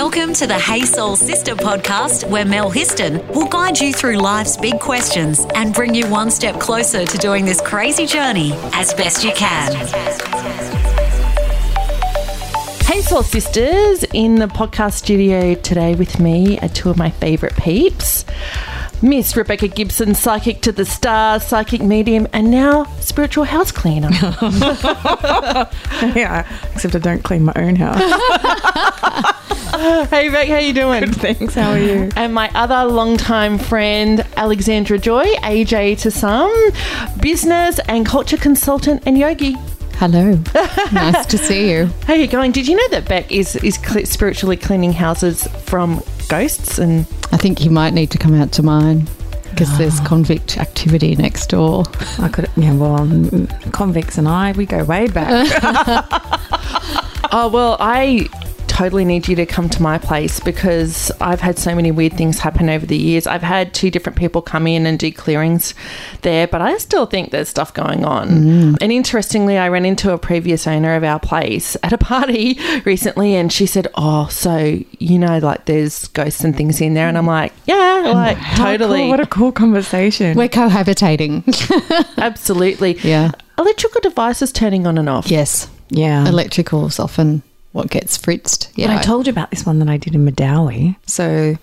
Welcome to the Hey Soul Sister podcast, where Mel Histon will guide you through life's big questions and bring you one step closer to doing this crazy journey as best you can. Hey Soul Sisters, in the podcast studio today with me are two of my favourite peeps. Miss Rebecca Gibson, psychic to the stars, psychic medium, and now spiritual house cleaner. yeah, except I don't clean my own house. hey Beck, how you doing? Good, thanks. How are you? And my other longtime friend, Alexandra Joy, AJ to some, business and culture consultant and yogi. Hello. nice to see you. How you going? Did you know that Beck is is spiritually cleaning houses from ghosts and I think you might need to come out to mine because there's convict activity next door. I could, yeah. Well, mm, convicts and I, we go way back. Oh, well, I totally need you to come to my place because I've had so many weird things happen over the years. I've had two different people come in and do clearings there, but I still think there's stuff going on. Mm. And interestingly, I ran into a previous owner of our place at a party recently and she said, Oh, so you know, like there's ghosts and things in there. And I'm like, Yeah, like How totally. cool, what a cool conversation. We're cohabitating. Absolutely. yeah. Electrical devices turning on and off. Yes. yeah. Electrical's often what gets fritzed. But Yeah. I told you about this one that I did in Medowie. So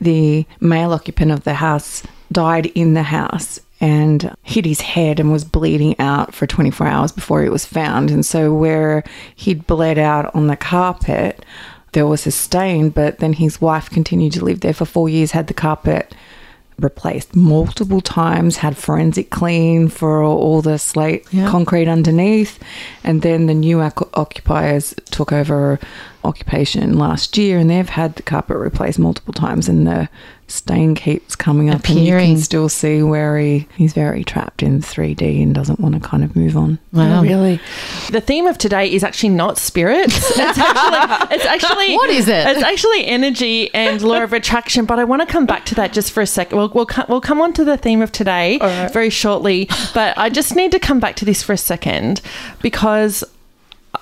the male occupant of the house died in the house and hit his head and was bleeding out for 24 hours before he was found. And so where he'd bled out on the carpet, there was a stain, but then his wife continued to live there for four years, had the carpet replaced multiple times, had forensic clean for all the slate Yeah. concrete underneath, and then the new oc- occupiers took over occupation last year, and they've had the carpet replaced multiple times, and the stain keeps coming up, and you Appearing. can still see where he, he's very trapped in 3D and doesn't want to kind of move on. Wow. Really? The theme of today is actually not spirits. It's actually, it's actually What is it? It's actually energy and law of attraction. But I want to come back to that just for a second. We'll we'll, co- we'll come on to the theme of today very shortly. But I just need to come back to this for a second because.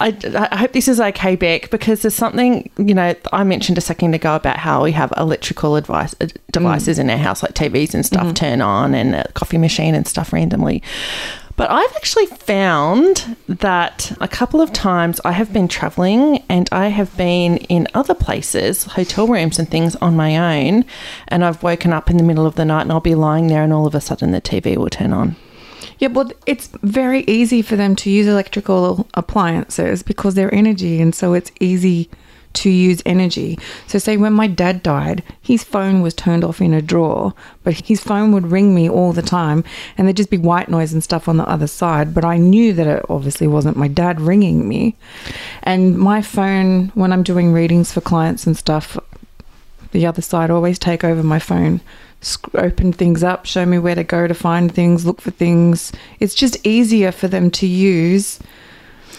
I, I hope this is okay, Beck, because there's something, you know, I mentioned a second ago about how we have electrical advice, uh, devices in our house, like TVs and stuff turn on and a coffee machine and stuff randomly. But I've actually found that a couple of times I have been traveling and I have been in other places, hotel rooms and things on my own, and I've woken up in the middle of the night and I'll be lying there and all of a sudden the TV will turn on. Yeah, well, it's very easy for them to use electrical appliances because they're energy, and so it's easy to use energy. So, say when my dad died, his phone was turned off in a drawer, but his phone would ring me all the time, and there'd just be white noise and stuff on the other side. But I knew that it obviously wasn't my dad ringing me. And my phone, when I'm doing readings for clients and stuff, the other side always take over my phone open things up show me where to go to find things look for things it's just easier for them to use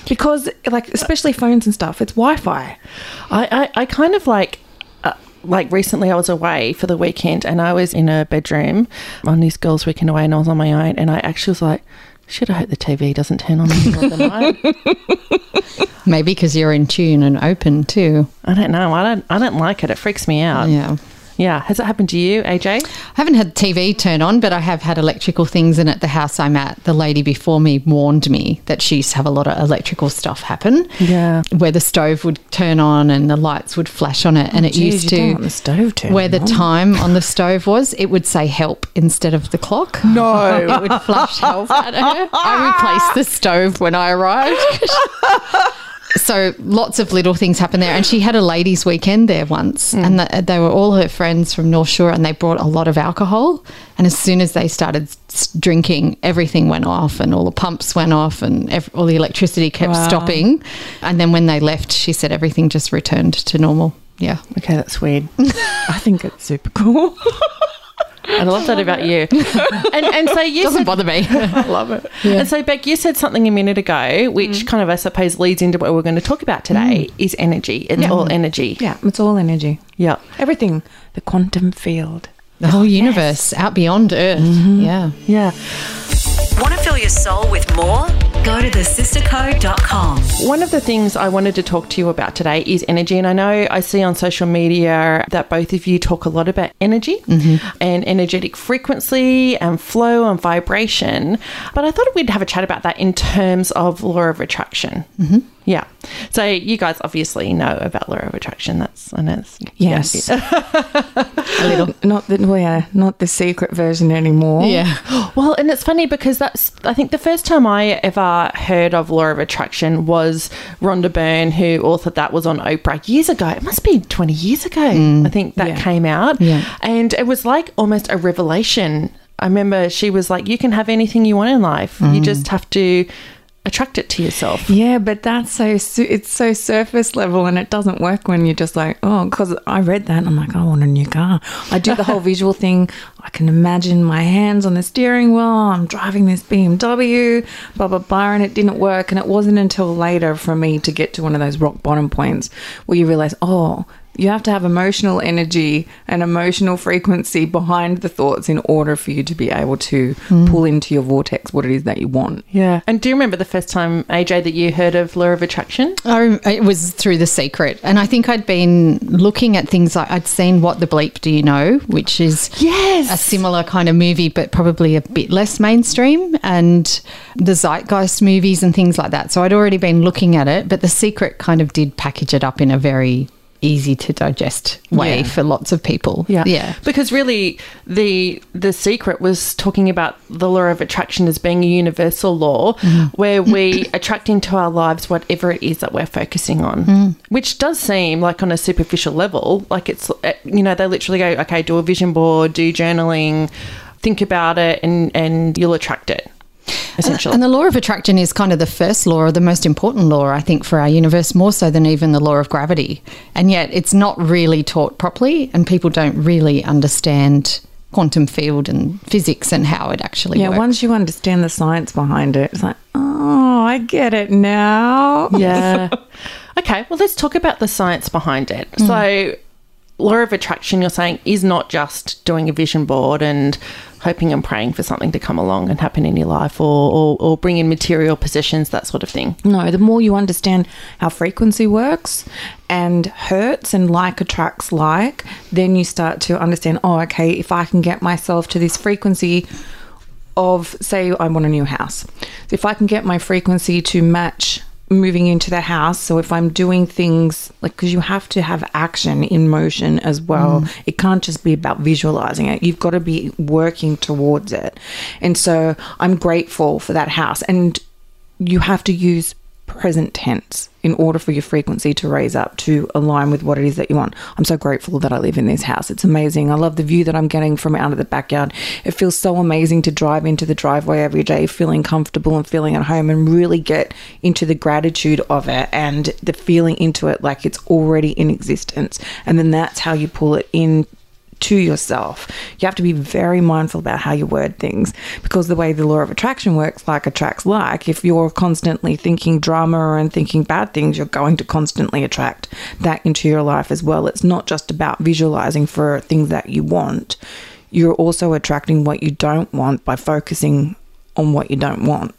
because like especially phones and stuff it's wi-fi I, I, I kind of like uh, like recently I was away for the weekend and I was in a bedroom on this girls' weekend away and I was on my own and I actually was like, shit, I hope the TV doesn't turn on in the middle of the night. Maybe because you're in tune and open too. I don't know. I don't. I don't like it. It freaks me out. Yeah. Yeah. Has it happened to you, AJ? I haven't had TV turn on, but I have had electrical things. And at the house I'm at, the lady before me warned me that she used to have a lot of electrical stuff happen. Yeah. Where the stove would turn on and the lights would flash on it. and oh, it Geez, used to, the stove where the on. time on the stove was, it would say help instead of the clock. No. It would flash help at her. I replaced the stove when I arrived. so lots of little things happen there. And she had a ladies' weekend there once, mm. and the, they were all her friends from North Shore, and they brought a lot of alcohol. And as soon as they started drinking, everything went off, and all the pumps went off, and ev- all the electricity kept Wow. stopping. And then when they left, she said everything just returned to normal. Yeah. Okay, that's weird. i think it's super cool I love that about you. And and so you Doesn't said, bother me. i love it and so Beck, you said something a minute ago, which mm. kind of I suppose leads into what we're going to talk about today mm. is energy. It's all energy. yeah it's all energy Yeah. everything the quantum field the whole universe out beyond Earth. Mm-hmm. Yeah. Yeah. Want to fill your soul with more? Go to thesistercode.com. One of the things I wanted to talk to you about today is energy. And I know I see on social media that both of you talk a lot about energy and energetic frequency and flow and vibration. But I thought we'd have a chat about that in terms of law of attraction. Mm-hmm. Yeah. So you guys obviously know about law of attraction. That's, I know. it's- Yes. A little. Not the well, yeah, not the secret version anymore. Yeah. Well, and it's funny because that's, I think the first time I ever Uh, heard of Law of Attraction was Rhonda Byrne, who authored that, was on Oprah years ago. It must be 20 years ago, mm. I think that Yeah. came out. Yeah. And it was like almost a revelation. I remember she was like, You can have anything you want in life, you mm. just have to attract it to yourself. Yeah, but that's so su- it's so surface level, and it doesn't work when you're just like, oh, because I read that and I'm like, I want a new car. I do the whole visual thing. I can imagine my hands on the steering wheel. I'm driving this BMW, blah blah blah, and it didn't work. And it wasn't until later for me to get to one of those rock bottom points where you realize, oh. You have to have emotional energy and emotional frequency behind the thoughts in order for you to be able to hmm. pull into your vortex what it is that you want. Yeah. And do you remember the first time, AJ, that you heard of Law of Attraction? I, it was through The Secret. And I think I'd been looking at things like I'd seen What the Bleep Do You Know, which is Yes. a similar kind of movie, but probably a bit less mainstream, and the Zeitgeist movies and things like that. So I'd already been looking at it, but The Secret kind of did package it up in a very easy to digest way Yeah. for lots of people. Yeah. Yeah. Because really the the secret was talking about the law of attraction as being a universal law where we attract into our lives whatever it is that we're focusing on. Which does seem like on a superficial level like it's uh, you know they literally go okay do a vision board, do journaling, think about it and and you'll attract it. Essentially. And the law of attraction is kind of the first law or the most important law, I think, for our universe, more so than even the law of gravity. And yet it's not really taught properly, and people don't really understand quantum field and physics and how it actually works. Yeah, works. once you understand the science behind it, it's like, oh, I get it now. Yeah. okay, well, let's talk about the science behind it. Hmm. So, law of attraction, you're saying, is not just doing a vision board and hoping and praying for something to come along and happen in your life or, or, or bring in material possessions, that sort of thing. No, the more you understand how frequency works and hertz and like attracts like, then you start to understand, oh, okay, if I can get myself to this frequency of, say, I want a new house. If I can get my frequency to match moving into the house, so if I'm doing things like, because you have to have action in motion as well, mm. it can't just be about visualizing it. You've got to be working towards it. And so I'm grateful for that house. And you have to use present tense in order for your frequency to raise up to align with what it is that you want. I'm so grateful that I live in this house. It's amazing. I love the view that I'm getting from out of the backyard. It feels so amazing to drive into the driveway every day, feeling comfortable and feeling at home and really get into the gratitude of it and the feeling into it like it's already in existence. And then that's how you pull it in to yourself. You have to be very mindful about how you word things because the way the law of attraction works, like attracts like, if you're constantly thinking drama and thinking bad things, you're going to constantly attract that into your life as well. It's not just about visualizing for things that you want, you're also attracting what you don't want by focusing on what you don't want.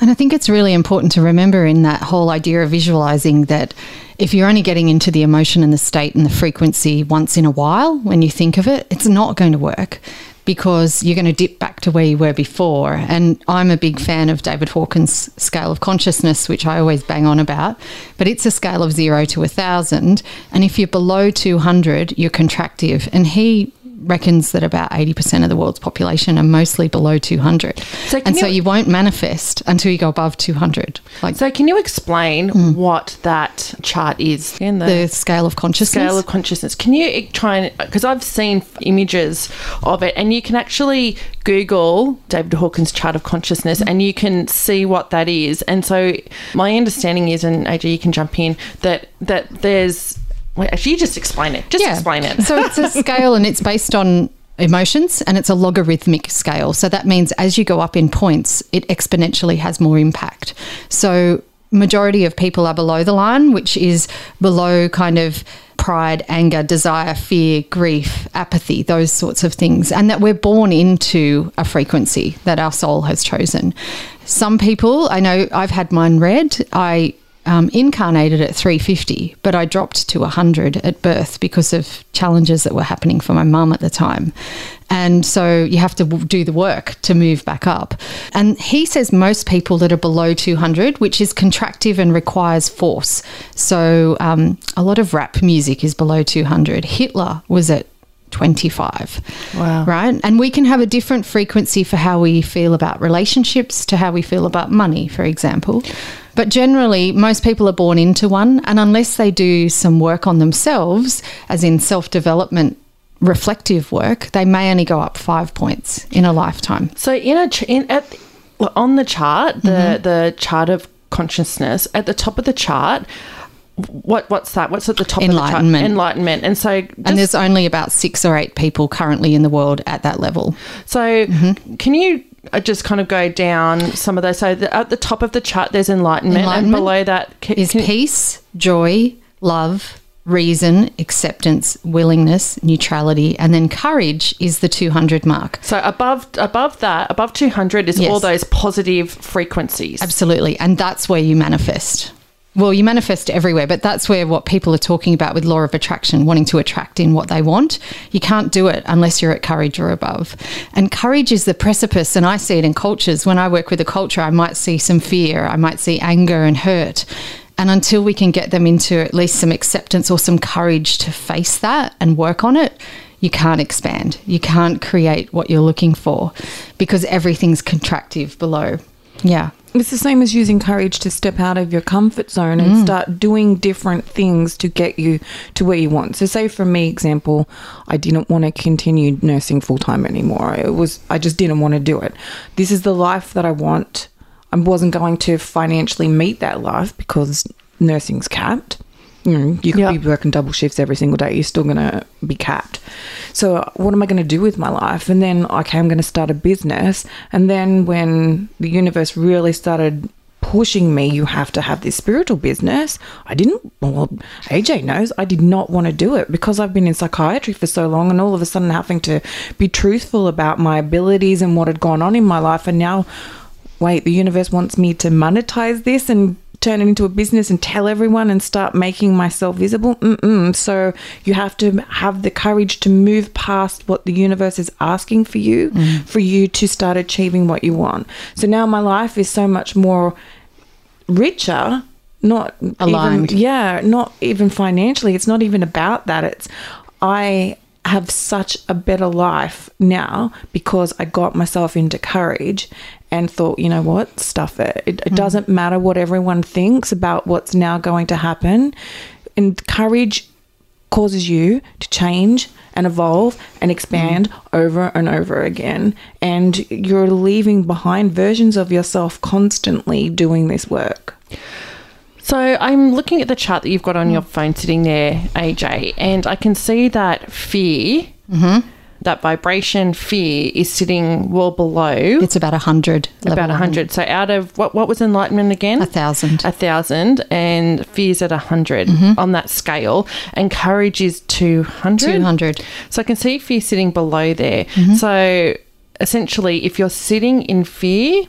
And I think it's really important to remember in that whole idea of visualizing that if you're only getting into the emotion and the state and the frequency once in a while when you think of it, it's not going to work because you're going to dip back to where you were before. And I'm a big fan of David Hawkins' scale of consciousness, which I always bang on about, but it's a scale of zero to a thousand. And if you're below 200, you're contractive. And he reckons that about 80% of the world's population are mostly below 200. So and so you- you won't manifest until you go above 200. Like So, can you explain hmm. what that chart is? In the scale of consciousness. scale of consciousness. Can you try and because I've seen images of it, and you can actually Google David Hawkins chart of consciousness, and you can see what that is. And so, my understanding is, and AJ, you can jump in that that there's. You just explain it. Just explain it. so it's a scale and it's based on emotions and it's a logarithmic scale. So that means as you go up in points, it exponentially has more impact. So majority of people are below the line, which is below kind of pride, anger, desire, fear, grief, apathy, those sorts of things. And that we're born into a frequency that our soul has chosen. Some people, I know I've had mine read. I um, incarnated at 350, but I dropped to 100 at birth because of challenges that were happening for my mum at the time. And so you have to do the work to move back up. And he says most people that are below 200, which is contractive and requires force. So um, a lot of rap music is below 200. Hitler was at 25. Wow. Right. And we can have a different frequency for how we feel about relationships to how we feel about money, for example. But generally, most people are born into one. And unless they do some work on themselves, as in self development, reflective work, they may only go up five points in a lifetime. So in a ch- in at on the chart, the mm-hmm. the chart of consciousness at the top of the chart. What what's that? What's at the top of the chart? Enlightenment. Enlightenment. And so just, and there's only about six or eight people currently in the world at that level. so can you uh, just kind of go down some of those? So the, at the top of the chart, there's enlightenment, Enlightenment and below that Is can- peace, joy, love, reason, acceptance, willingness, neutrality, and then courage is the 200 mark. So above above that, above 200 is Yes. all those positive frequencies. Absolutely. And that's where you manifest. Well, you manifest everywhere, but that's where what people are talking about with law of attraction, wanting to attract in what they want. You can't do it unless you're at courage or above. And courage is the precipice, and I see it in cultures. When I work with a culture, I might see some fear, I might see anger and hurt. And until we can get them into at least some acceptance or some courage to face that and work on it, you can't expand. You can't create what you're looking for because everything's contractive below. Yeah. It's the same as using courage to step out of your comfort zone and mm. start doing different things to get you to where you want. So, say for me, example, I didn't want to continue nursing full time anymore. It was I just didn't want to do it. This is the life that I want. I wasn't going to financially meet that life because nursing's capped. You could be working double shifts every single day. You're still going to be capped. So, what am I going to do with my life? And then, okay, I'm going to start a business. And then, when the universe really started pushing me, you have to have this spiritual business. I didn't, well, AJ knows, I did not want to do it because I've been in psychiatry for so long and all of a sudden having to be truthful about my abilities and what had gone on in my life. And now, wait, the universe wants me to monetize this and turn it into a business and tell everyone and start making myself visible. Mm-mm. So you have to have the courage to move past what the universe is asking for you, mm. for you to start achieving what you want. So now my life is so much more richer. Not Aligned. Even, yeah, not even financially. It's not even about that. It's I have such a better life now because I got myself into courage and thought, you know what, stuff it. It, it hmm. doesn't matter what everyone thinks about what's now going to happen. And courage causes you to change and evolve and expand hmm. over and over again. And you're leaving behind versions of yourself constantly doing this work. So I'm looking at the chart that you've got on your mm. phone sitting there, AJ, and I can see that fear, mm-hmm. that vibration fear, is sitting well below It's about 100. about level a hundred. So out of what what was enlightenment again? A thousand. A thousand, and fear's at a 100 mm-hmm. on that scale, and courage is two hundred. 200. So I can see fear sitting below there. Mm-hmm. So essentially, if you're sitting in fear,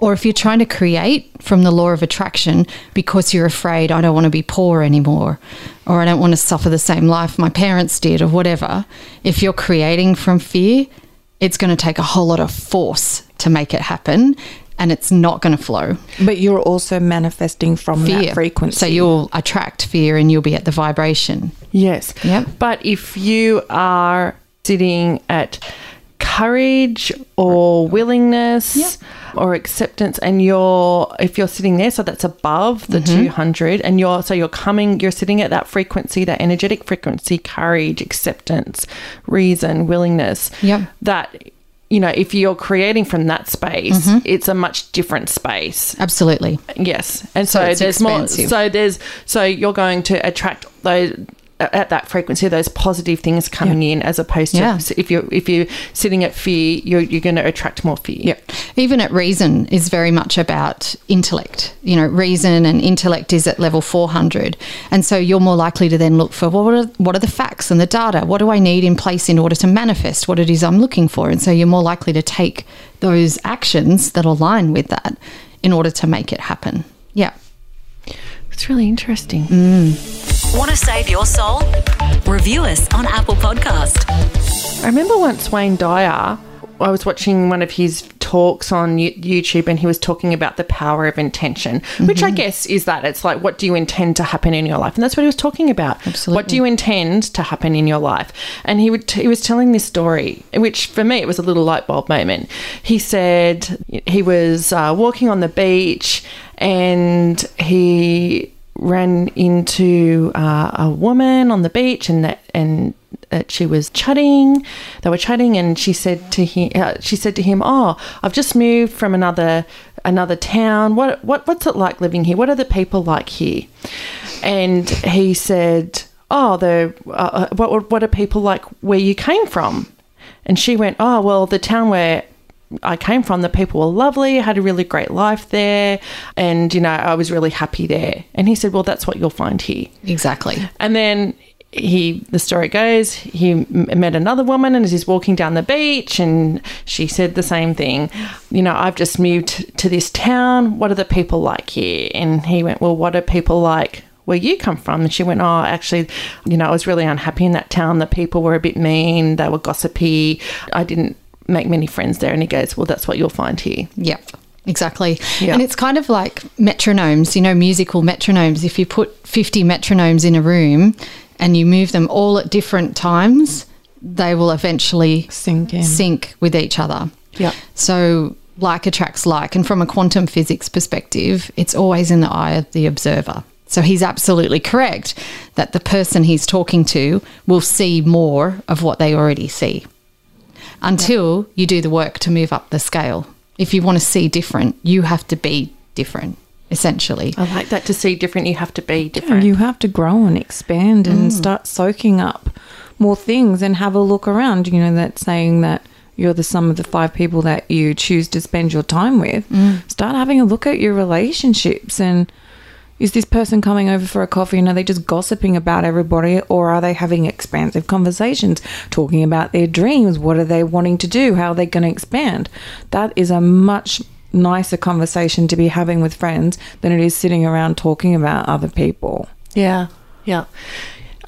Or if you're trying to create from the law of attraction because you're afraid, I don't want to be poor anymore, or I don't want to suffer the same life my parents did, or whatever, if you're creating from fear, it's going to take a whole lot of force to make it happen and it's not going to flow. But you're also manifesting from that frequency. So you'll attract fear and you'll be at the vibration. Yes. Yep. But if you are sitting at courage or willingness or acceptance and you're if you're sitting there so that's above the mm-hmm. 200 and you're so you're coming you're sitting at that frequency that energetic frequency courage acceptance reason willingness Yep. that you know if you're creating from that space mm-hmm. it's a much different space Absolutely. Yes, and so, So there's more. So there's so you're going to attract those at that frequency, those positive things coming in, as opposed to Yeah. if you're if you're sitting at fear, you're you're going to attract more fear. Yeah. Even at reason is very much about intellect. You know, reason and intellect is at level 400. And so you're more likely to then look for well, what are, what are the facts and the data? What do I need in place in order to manifest what it is I'm looking for? And so you're more likely to take those actions that align with that in order to make it happen. Yeah. It's really interesting. Mm. Want to save your soul? Review us on Apple Podcast. I remember once Wayne Dyer, I was watching one of his talks on YouTube and he was talking about the power of intention, which I guess is that it's like, what do you intend to happen in your life? And that's what he was talking about. Absolutely. What do you intend to happen in your life? And he would he was telling this story, which for me it was a little light bulb moment. He said he was uh, walking on the beach and he ran into uh, a woman on the beach and that and that she was chatting. They were chatting and she said to him uh, she said to him oh i've just moved from another another town. What what what's it like living here? What are the people like here? And he said oh the uh, uh, what what are people like where you came from? And she went oh well the town where I came from, the people were lovely, I had a really great life there, and you know, I was really happy there. And he said, Well, that's what you'll find here. Exactly. And then he, the story goes, he m- met another woman and as he's walking down the beach, and she said the same thing. You know, I've just moved to this town. What are the people like here? And he went, Well, what are people like? Where you come from? And she went, Oh, actually, you know, I was really unhappy in that town. The people were a bit mean, they were gossipy. I didn't make many friends there. And he goes, Well, that's what you'll find here. Yep. Exactly. Yeah. And it's kind of like metronomes, you know, musical metronomes. If you put 50 metronomes in a room and you move them all at different times, they will eventually Sync in. sync with each other. Yeah. So like attracts like. And from a quantum physics perspective, it's always in the eye of the observer. So he's absolutely correct that the person he's talking to will see more of what they already see until you do the work to move up the scale. If you want to see different, you have to be different, essentially. I like that to see different, you have to be And different. you have to grow and expand and mm. start soaking up more things and have a look around. You know, that saying that you're the sum of the five people that you choose to spend your time with. Mm. Start having a look at your relationships and is this person coming over for a coffee and are they just gossiping about everybody or are they having expansive conversations talking about their dreams what are they wanting to do how are they going to expand that is a much nicer conversation to be having with friends than it is sitting around talking about other people Yeah, yeah.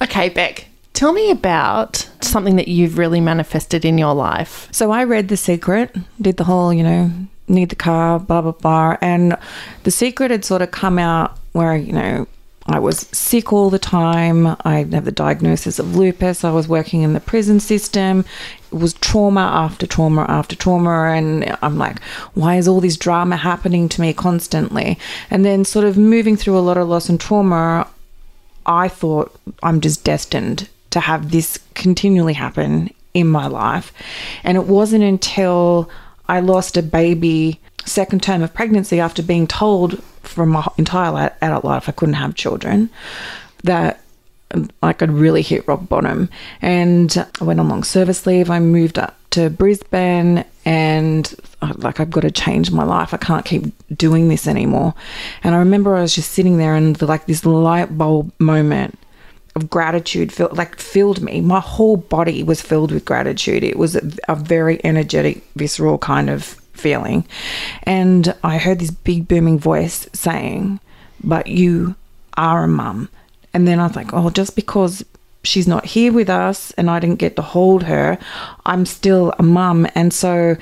Okay, Beck, tell me about something that you've really manifested in your life. So I read The Secret, did the whole, you know, need the car, blah, blah, blah. And The Secret had sort of come out where, you know, I was sick all the time. I have the diagnosis of lupus. I was working in the prison system. It was trauma after trauma after trauma. And I'm like, why is all this drama happening to me constantly? And then, sort of moving through a lot of loss and trauma, I thought I'm just destined to have this continually happen in my life. And it wasn't until I lost a baby second term of pregnancy after being told for my entire adult life I couldn't have children that um, I could really hit rock bottom. And I went on long service leave. I moved up to Brisbane and uh, like I've got to change my life. I can't keep doing this anymore. And I remember I was just sitting there and like this light bulb moment of gratitude filled like filled me. My whole body was filled with gratitude. It was a, a very energetic, visceral kind of feeling. And I heard this big booming voice saying, "But you are a mum." And then I was like, "Oh, just because she's not here with us and I didn't get to hold her, I'm still a mum." And so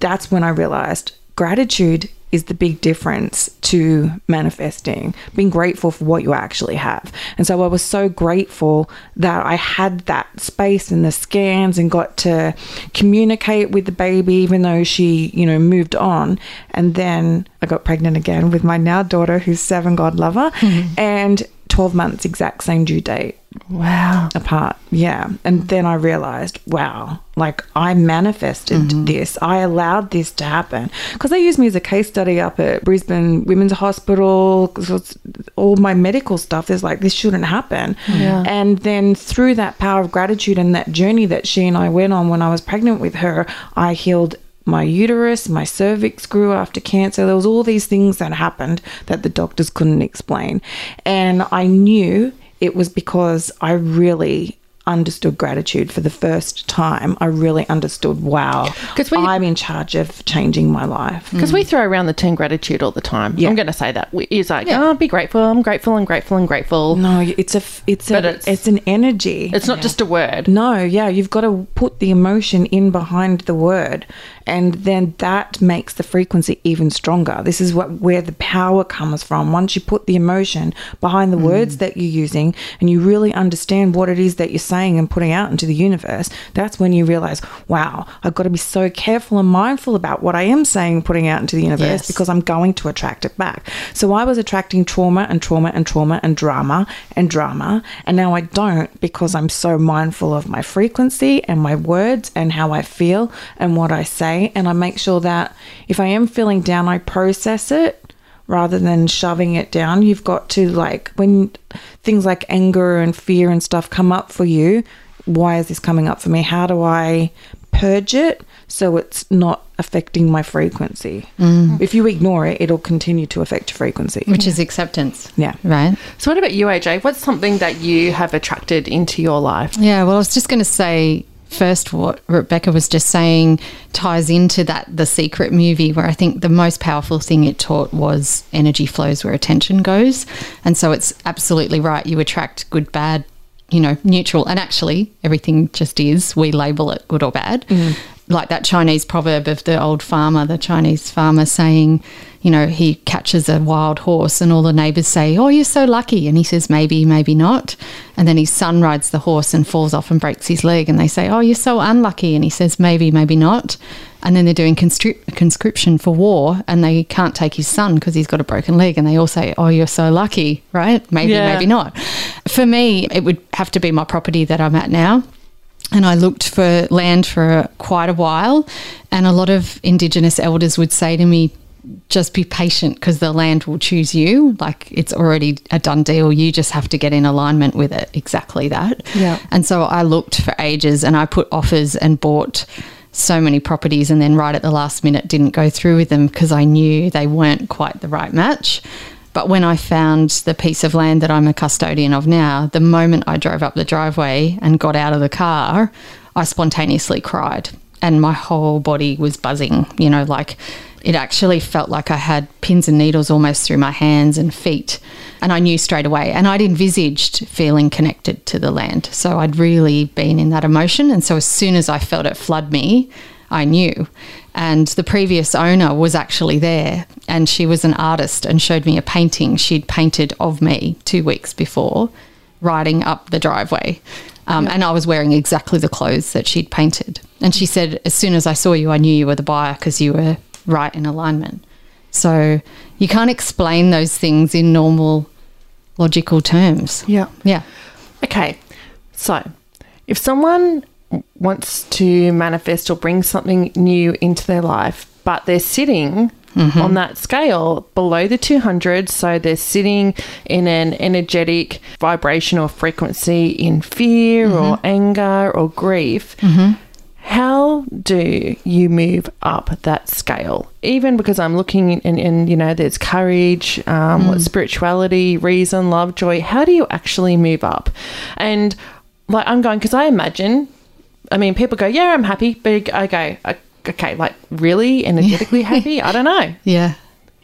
that's when I realized gratitude is the big difference to manifesting, being grateful for what you actually have. And so I was so grateful that I had that space and the scans and got to communicate with the baby, even though she, you know, moved on. And then I got pregnant again with my now daughter, who's seven, God love her. Mm-hmm. And 12 months exact same due date Wow. apart. Yeah. And then I realized, wow, like I manifested mm-hmm. this. I allowed this to happen. Because they used me as a case study up at Brisbane Women's Hospital, all my medical stuff. There's like, this shouldn't happen. Yeah. And then through that power of gratitude and that journey that she and I went on when I was pregnant with her, I healed my uterus, my cervix grew after cancer. There was all these things that happened that the doctors couldn't explain. And I knew it was because I really understood gratitude for the first time. I really understood, wow, 'Cause we- I'm in charge of changing my life. Because we throw around the term gratitude all the time. Yeah. I'm going to say that. It's like, oh, be grateful. I'm grateful and grateful and grateful. No, it's a it's a it's, it's- an energy. It's not just a word. No, yeah, you've got to put the emotion in behind the word, and then that makes the frequency even stronger. This is what where the power comes from. Once you put the emotion behind the hmm. words that you're using, and you really understand what it is that you're saying and putting out into the universe, that's when you realize, wow, I've got to be so careful and mindful about what I am saying, and putting out into the universe, Yes. because I'm going to attract it back. So I was attracting trauma and trauma and trauma and drama and drama. And now I don't because I'm so mindful of my frequency and my words and how I feel and what I say. And I make sure that if I am feeling down, I process it rather than shoving it down. You've got to, like, when things like anger and fear and stuff come up for you, why is this coming up for me? How do I purge it so it's not affecting my frequency? Mm. If you ignore it, it'll continue to affect your frequency. which is acceptance. Yeah. Right. So, what about you, AJ? What's something that you have attracted into your life? Yeah, well, I was just going to say first what Rebecca was just saying ties into that the secret movie where I think the most powerful thing it taught was energy flows where attention goes. And so it's absolutely right. You attract good, bad, you know, neutral. And actually, everything just is. We label it good or bad. Mm-hmm. Like that Chinese proverb of the old farmer, the Chinese farmer saying, you know, he catches a wild horse and all the neighbors say, Oh, you're so lucky. And he says, Maybe, maybe not. And then his son rides the horse and falls off and breaks his leg. And they say, Oh, you're so unlucky. And he says, Maybe, maybe not. And then they're doing conscrip- conscription for war and they can't take his son because he's got a broken leg. And they all say, Oh, you're so lucky, right? Maybe, Yeah. maybe not. For me, it would have to be my property that I'm at now and I looked for land for quite a while. And a lot of Indigenous elders would say to me, just be patient because the land will choose you. Like it's already a done deal. You just have to get in alignment with it. Exactly that. Yeah. And so I looked for ages and I put offers and bought so many properties and then right at the last minute didn't go through with them because I knew they weren't quite the right match. But when I found the piece of land that I'm a custodian of now, the moment I drove up the driveway and got out of the car, I spontaneously cried and my whole body was buzzing, you know, like it actually felt like I had pins and needles almost through my hands and feet. And I knew straight away. And I'd envisaged feeling connected to the land. So I'd really been in that emotion. And so as soon as I felt it flood me, I knew. And the previous owner was actually there, and she was an artist and showed me a painting she'd painted of me two weeks before, riding up the driveway. Um, And I was wearing exactly the clothes that she'd painted. And she said, As soon as I saw you, I knew you were the buyer because you were right in alignment. So you can't explain those things in normal logical terms. Yeah. Yeah. Okay. So, if someone wants to manifest or bring something new into their life, but they're sitting mm-hmm. on that scale below the 200, so they're sitting in an energetic vibration or frequency in fear or mm-hmm. anger or grief. Mm-hmm. How do you move up that scale? Even because I'm looking and, and you know, there's courage, um, what spirituality, reason, love, joy. How do you actually move up? And like I'm going because I imagine, I mean, people go, yeah, I'm happy, but I go, okay, like really energetically happy? I don't know. Yeah.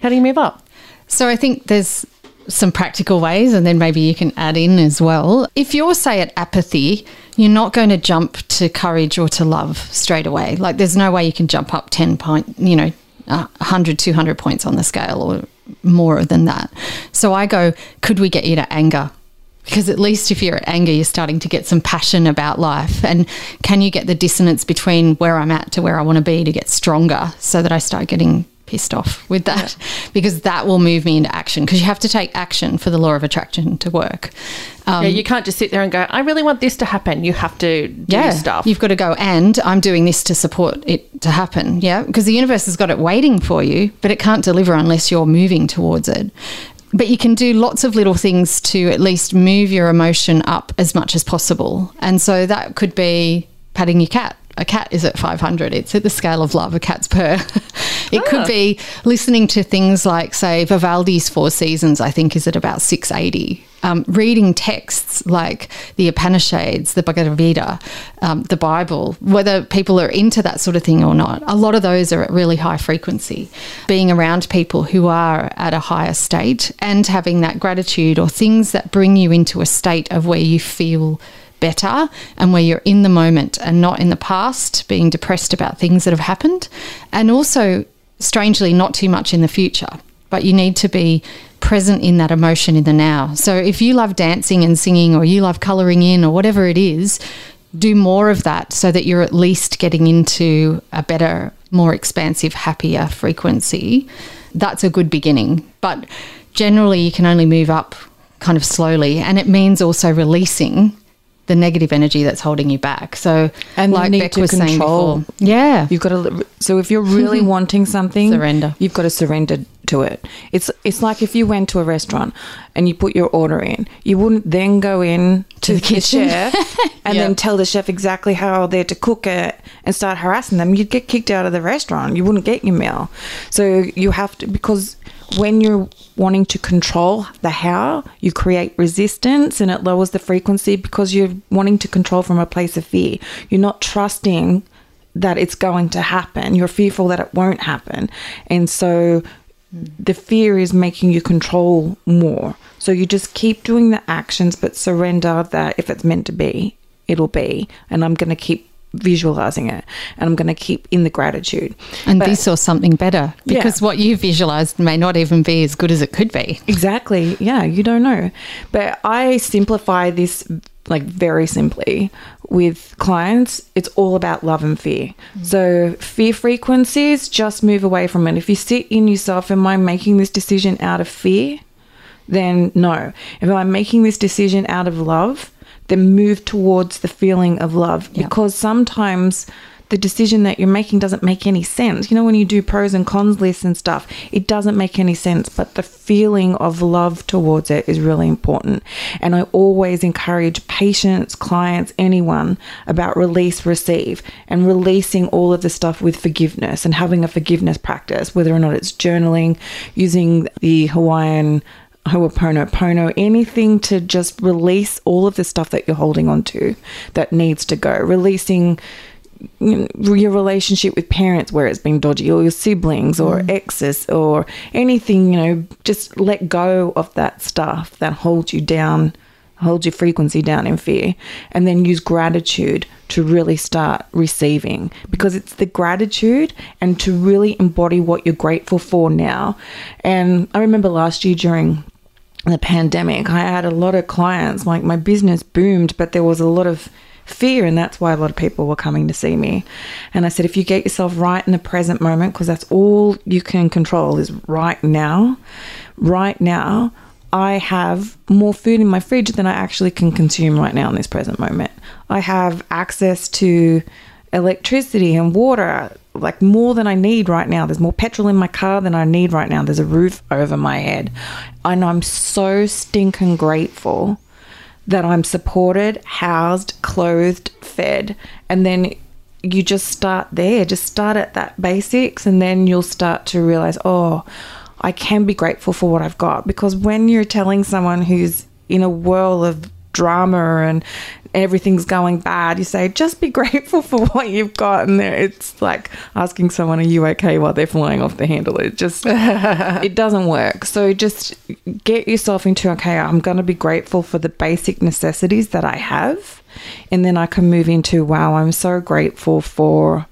How do you move up? So I think there's some practical ways, and then maybe you can add in as well. If you're, say, at apathy, you're not going to jump to courage or to love straight away. Like, there's no way you can jump up 10 point, you know, uh, 100, 200 points on the scale or more than that. So I go, could we get you to anger? Because at least if you're at anger, you're starting to get some passion about life. And can you get the dissonance between where I'm at to where I want to be to get stronger so that I start getting pissed off with that because that will move me into action because you have to take action for the law of attraction to work. Um, yeah, you can't just sit there and go, I really want this to happen. You have to do yeah, stuff. You've got to go, and I'm doing this to support it to happen. Yeah, because the universe has got it waiting for you, but it can't deliver unless you're moving towards it. But you can do lots of little things to at least move your emotion up as much as possible. And so that could be patting your cat. A cat is at 500. It's at the scale of love. A cat's purr. it could ah. be listening to things like, say, Vivaldi's Four Seasons, I think, is at about 680. Um, reading texts like the Upanishads, the Bhagavad Gita, um, the Bible, whether people are into that sort of thing or not, a lot of those are at really high frequency. Being around people who are at a higher state and having that gratitude or things that bring you into a state of where you feel better and where you're in the moment and not in the past, being depressed about things that have happened, and also, strangely, not too much in the future. But you need to be present in that emotion in the now. So if you love dancing and singing, or you love colouring in, or whatever it is, do more of that so that you're at least getting into a better, more expansive, happier frequency. That's a good beginning. But generally, you can only move up kind of slowly. And it means also releasing the negative energy that's holding you back. So, And you like need Beck to was saying before, yeah, You've got to. So if you're really wanting something, Surrender. You've got to surrender to it. It's it's like if you went to a restaurant and you put your order in, you wouldn't then go in to, the, kitchen. chef and then tell the chef exactly how they're to cook it and start harassing them. You'd get kicked out of the restaurant. You wouldn't get your meal. So you have to because when you're wanting to control the how, you create resistance and it lowers the frequency because you're wanting to control from a place of fear. You're not trusting that it's going to happen. You're fearful that it won't happen. And so the fear is making you control more. So you just keep doing the actions, but surrender that if it's meant to be, it'll be. And I'm going to keep visualizing it and I'm going to keep in the gratitude. and But- this or something better Yeah. because what you visualized may not even be as good as it could be. Exactly. Yeah, you don't know. But I simplify this like very simply with clients. It's all about love and fear. Mm. So, fear frequencies, just move away from it. If you sit in yourself, am I making this decision out of fear? Then no. If I'm making this decision out of love, then move towards the feeling of love Yeah. because sometimes the decision that you're making doesn't make any sense. You know, when you do pros and cons lists and stuff, it doesn't make any sense, but the feeling of love towards it is really important. And I always encourage patients, clients, anyone about release, receive, and releasing all of the stuff with forgiveness and having a forgiveness practice, whether or not it's journaling, using the Hawaiian Ho'oponopono, anything to just release all of the stuff that you're holding on to that needs to go. Releasing you know, your relationship with parents where it's been dodgy, or your siblings, or mm. exes, or anything, you know, just let go of that stuff that holds you down, holds your frequency down in fear, and then use gratitude to really start receiving because it's the gratitude and to really embody what you're grateful for now. And I remember last year during the pandemic, I had a lot of clients, like my business boomed, but there was a lot of fear, and that's why a lot of people were coming to see me. And I said, if you get yourself right in the present moment, because that's all you can control is right now, right now, I have more food in my fridge than I actually can consume right now in this present moment. I have access to electricity and water like more than I need right now. There's more petrol in my car than I need right now. There's a roof over my head. And I'm so stinking grateful that I'm supported, housed, clothed, fed. And then you just start there. Just start at that basics and then you'll start to realize, oh, I can be grateful for what I've got. Because when you're telling someone who's in a whirl of drama and everything's going bad, you say, just be grateful for what you've got. And there- it's like asking someone, are you okay while they're flying off the handle? It just, it doesn't work. So just get yourself into, okay, I'm going to be grateful for the basic necessities that I have. And then I can move into, wow, I'm so grateful for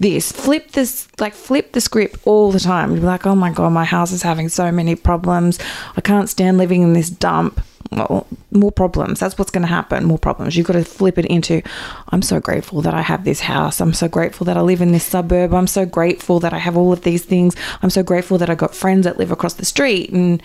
this. Flip this, like flip the script all the time. You're like, oh my god, my house is having so many problems. I can't stand living in this dump. Well, more problems. That's what's going to happen. More problems. You've got to flip it into, I'm so grateful that I have this house. I'm so grateful that I live in this suburb. I'm so grateful that I have all of these things. I'm so grateful that I got friends that live across the street and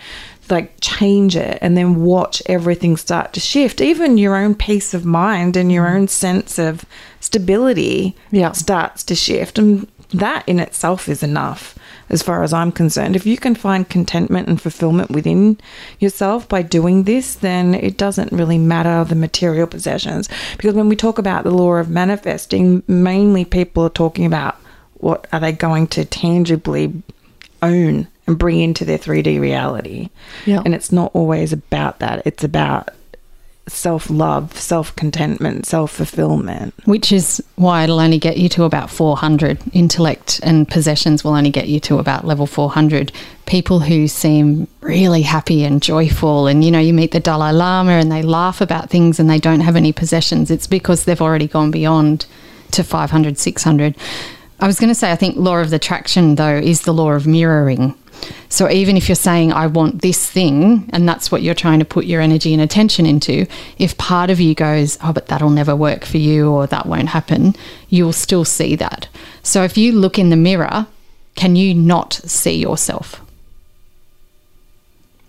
like change it and then watch everything start to shift. Even your own peace of mind and your mm. own sense of stability Yeah. starts to shift. And that in itself is enough, as far as I'm concerned. If you can find contentment and fulfillment within yourself by doing this, then it doesn't really matter the material possessions. Because when we talk about the law of manifesting, mainly people are talking about what are they going to tangibly own and bring into their 3D reality. Yeah. And it's not always about that. It's about self love, self contentment, self fulfillment. Which is why it'll only get you to about 400. Intellect and possessions will only get you to about level 400. People who seem really happy and joyful, and you know, you meet the Dalai Lama and they laugh about things and they don't have any possessions, it's because they've already gone beyond to 500, 600. I was going to say, I think law of attraction, though, is the law of mirroring. So even if you're saying, I want this thing, and that's what you're trying to put your energy and attention into, if part of you goes, oh, but that'll never work for you or that won't happen, you'll still see that. So if you look in the mirror, can you not see yourself?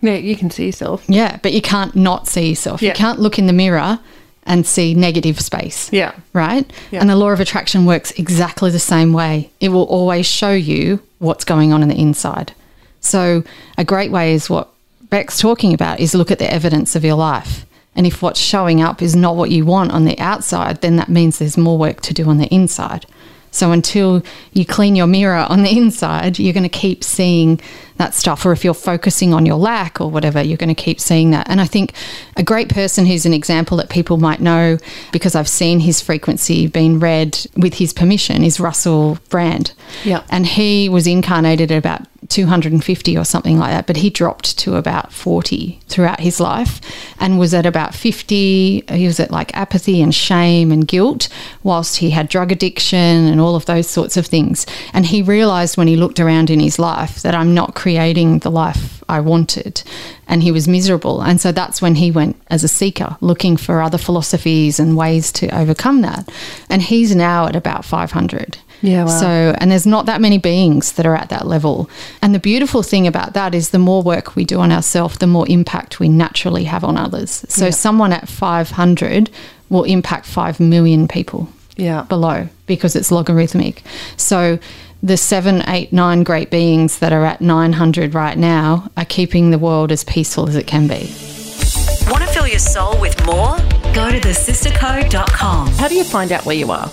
Yeah, you can see yourself. Yeah, but you can't not see yourself. Yeah. You can't look in the mirror and see negative space. Yeah. Right? Yeah. And the law of attraction works exactly the same way. It will always show you what's going on in the inside. So, a great way is what Beck's talking about is look at the evidence of your life. And if what's showing up is not what you want on the outside, then that means there's more work to do on the inside. So until you clean your mirror on the inside, you're going to keep seeing that stuff. Or if you're focusing on your lack or whatever, you're going to keep seeing that. And I think a great person who's an example that people might know because I've seen his frequency being read with his permission is Russell Brand. Yeah. And he was incarnated at about 250 or something like that, but he dropped to about 40 throughout his life and was at about 50. He was at like apathy and shame and guilt, whilst he had drug addiction and all of those sorts of things. And he realized when he looked around in his life that I'm not creating the life I wanted. And he was miserable. And so that's when he went as a seeker, looking for other philosophies and ways to overcome that. And he's now at about 500. Yeah, wow. So, and there's not that many beings that are at that level. And the beautiful thing about that is the more work we do on ourselves, the more impact we naturally have on others. So, someone at 500 will impact 5 million people Yeah. below because it's logarithmic. So, the seven, eight, nine great beings that are at 900 right now are keeping the world as peaceful as it can be. Want to fill your soul with more? Go to thesistercode.com. How do you find out where you are?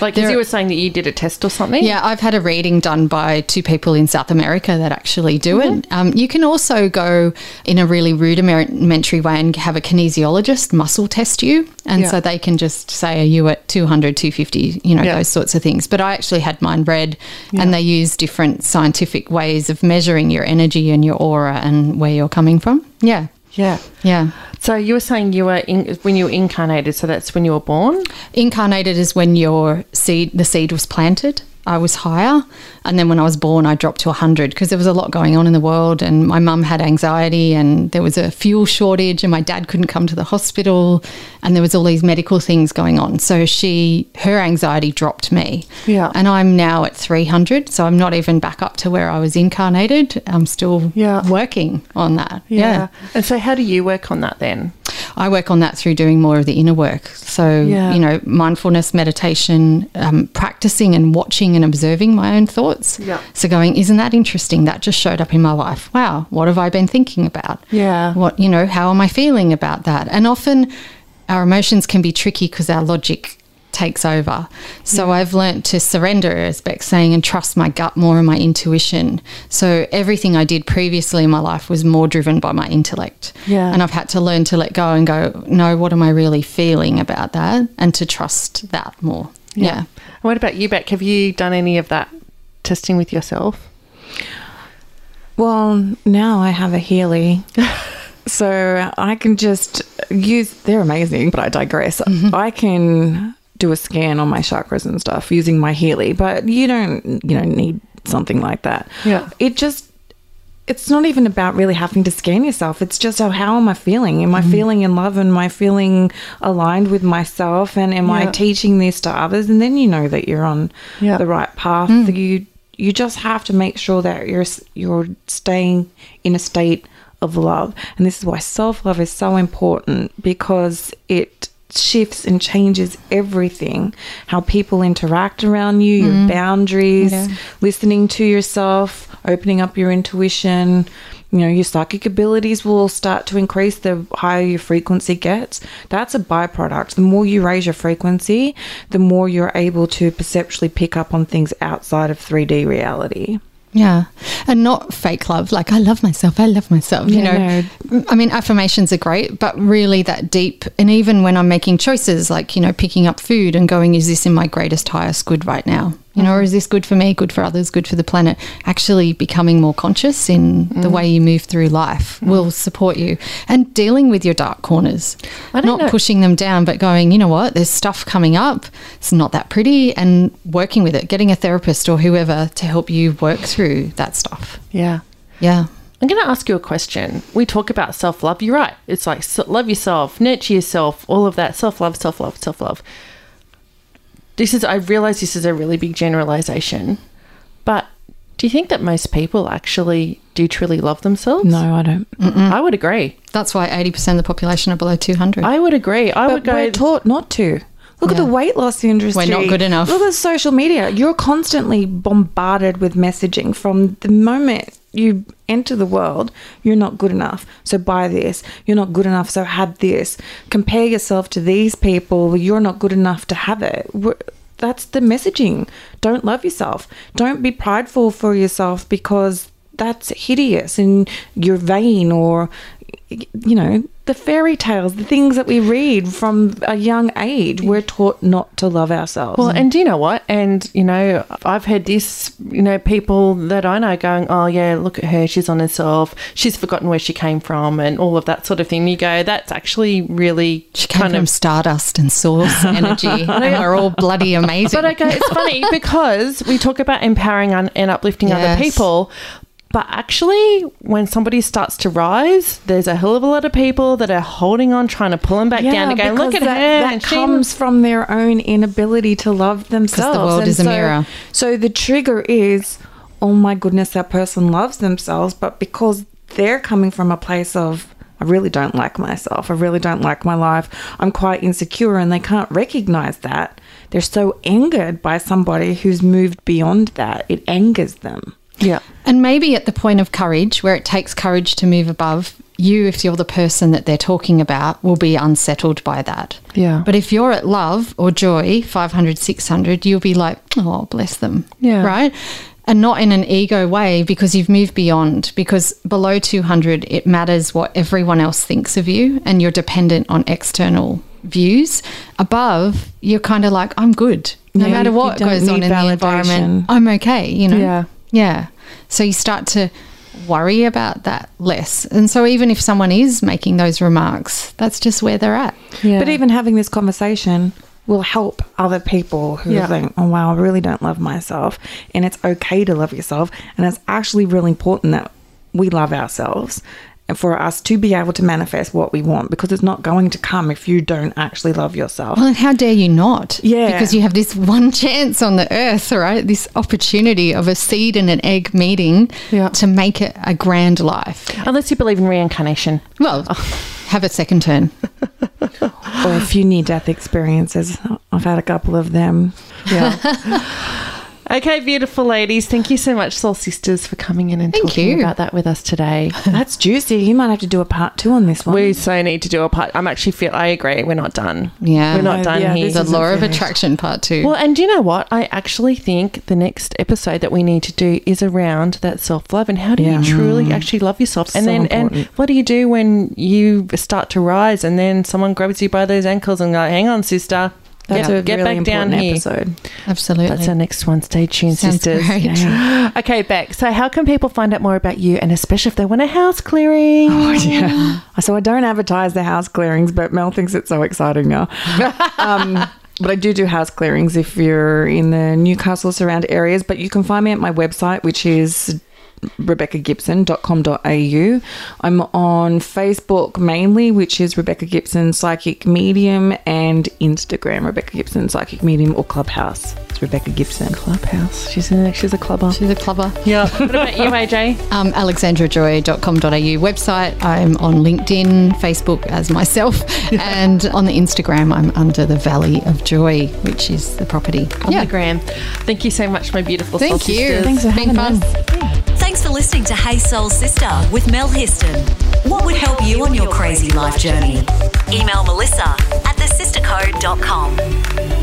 Like, There- you were saying that you did a test or something. Yeah, I've had a reading done by two people in South America that actually do it. Um, you can also go in a really rudimentary way and have a kinesiologist muscle test you. And Yeah. so they can just say, Are you at 200, 250, you know, Yeah. those sorts of things. But I actually had mine read, and they use different scientific ways of measuring your energy and your aura and where you're coming from. Yeah. Yeah. Yeah. So you were saying you were in, when you were incarnated. So that's when you were born. Incarnated is when your seed, the seed was planted. I was higher, and then when I was born, I dropped to 100 because there was a lot going on in the world, and my mum had anxiety, and there was a fuel shortage, and my dad couldn't come to the hospital, and there was all these medical things going on. So she, her anxiety dropped me, Yeah. and I'm now at 300, so I'm not even back up to where I was incarnated. I'm still Yeah. working on that. yeah. And so, how do you work on that then? I work on that through doing more of the inner work. So, Yeah. you know, mindfulness, meditation, um, practicing and watching and observing my own thoughts. Yeah. So, going, isn't that interesting? That just showed up in my life. Wow, what have I been thinking about? Yeah. What, you know, how am I feeling about that? And often our emotions can be tricky because our logic takes over. So I've learnt to surrender, as Beck's saying, and trust my gut more and my intuition. So everything I did previously in my life was more driven by my intellect. Yeah. And I've had to learn to let go and go, no, what am I really feeling about that? And to trust that more. Yeah. What about you, Beck? Have you done any of that testing with yourself? Well, now I have a Healy. so I can just use, they're amazing, but I digress. Mm-hmm. I can do a scan on my chakras and stuff using my Healy, but you don't you don't need something like that. Yeah. It just it's not even about really having to scan yourself. It's just oh, how am I feeling? Am I mm-hmm. feeling in love? Am I feeling aligned with myself? And am I teaching this to others? And then you know that you're on Yeah. the right path. Mm. You you just have to make sure that you're you're staying in a state of love. And this is why self love is so important because it shifts and changes everything. How people interact around you your mm-hmm. boundaries Yeah. listening to yourself opening up your intuition. You know your psychic abilities will start to increase the higher your frequency gets. That's a byproduct. The more you raise your frequency the more you're able to perceptually pick up on things outside of 3d reality Yeah. And not fake love. Like, I love myself. I love myself. You Yeah, know, I mean, affirmations are great, but really that deep. And even when I'm making choices, like, you know, picking up food and going, is this in my greatest, highest good right now? You know, mm. or is this good for me, good for others, good for the planet? Actually becoming more conscious in the mm. way you move through life mm. will support you. And dealing with your dark corners, I don't not know- pushing them down, but going, you know what, there's stuff coming up. It's not that pretty. And working with it, getting a therapist or whoever to help you work through that stuff. Yeah. Yeah. I'm going to ask you a question. We talk about self love. You're right. It's like love yourself, nurture yourself, all of that. Self love, self love, self love. This is, I realize this is a really big generalization, but do you think that most people actually do truly love themselves? no i don't I would agree. That's why 80% of the population are below 200. I would agree. I but would go. we're taught not to. Look at the weight loss industry. We're not good enough. Look at social media. You're constantly bombarded with messaging from the moment you enter the world. You're not good enough, so buy this. You're not good enough, so have this. Compare yourself to these people. You're not good enough to have it. That's the messaging. Don't love yourself. Don't be prideful for yourself because that's hideous and you're vain or you know the fairy tales the things that we read from a young age we're mm. taught not to love ourselves Well, and do you know what? And, you know, I've heard this, you know, people that I know going, oh, yeah, look at her. She's on herself. She's forgotten where she came from and all of that sort of thing. You go, that's actually really she came kind from of. stardust and source energy, and we're all bloody amazing. But I go, it's funny because we talk about empowering and and uplifting Yes. other people. But actually, when somebody starts to rise, there's a hell of a lot of people that are holding on, trying to pull them back down again. look at that, her. that comes from their own inability to love themselves the world And is a mirror. so the trigger is oh my goodness that person loves themselves but because they're coming from a place of I really don't like myself. I really don't like my life. I'm quite insecure and they can't recognize that. They're so angered by somebody who's moved beyond that. It angers them. Yeah. And maybe at the point of courage, where it takes courage to move above, you, if you're the person that they're talking about, will be unsettled by that. Yeah. But if you're at love or joy, 500, 600, you'll be like, oh, bless them. Yeah. Right? And not in an ego way because you've moved beyond. Because below 200, it matters what everyone else thinks of you and you're dependent on external views. Above, you're kind of like, I'm good. No Yeah, matter what goes on in the environment, I'm okay, you know? Yeah. Yeah. So you start to worry about that less. And so even if someone is making those remarks, that's just where they're at. Yeah. But even having this conversation will help other people who Yeah. think, oh, wow, I really don't love myself. And it's okay to love yourself. And it's actually really important that we love ourselves and for us to be able to manifest what we want because it's not going to come if you don't actually love yourself. Well, and how dare you not? Yeah. Because you have this one chance on the earth, right? This opportunity of a seed and an egg meeting Yeah. to make it a grand life. Unless you believe in reincarnation. Well, have a second turn. or a few near death experiences. I've had a couple of them. Yeah. okay, beautiful ladies. Thank you so much, Soul Sisters, for coming in and Thank talking you. about that with us today. That's juicy. You might have to do a part two on this one. we so need to do a part. I'm actually feel. I agree. We're not done. Yeah. we're not No, done yeah, here. this The isn't law of attraction part two. Well, and do you know what? I actually think the next episode that we need to do is around that self love and how do Yeah. you truly mm. actually love yourself? And So then, and what do you do when you start to rise and then someone grabs you by those ankles and go, "Hang on, sister, That's get, a get really back down important here." episode. Absolutely. That's our next one. Stay tuned, Sounds sisters. great. Okay, Beck. So, how can people find out more about you, and especially if they want a house clearing? Yeah. So I don't advertise the house clearings, but Mel thinks it's so exciting now. um, but I do do house clearings if you're in the Newcastle surround areas. But you can find me at my website, which is rebeccagibson.com.au. I'm on Facebook mainly, which is Rebecca Gibson Psychic Medium, and Instagram, Rebecca Gibson Psychic Medium, or Clubhouse. It's Rebecca Gibson. Clubhouse. She's a she's a clubber. She's a clubber. Yeah. what about you, AJ? Um, alexandrajoy.com.au website. I'm on LinkedIn, Facebook as myself, and on the Instagram, I'm under the Valley of Joy, which is the property. On the gram. Thank you so much, my beautiful Thank you. sisters. Thanks for having fun. us. Thanks for listening to Hey Soul Sister with Mel Histon. What would help you on your crazy life journey? Email Melissa at thesistercode.com.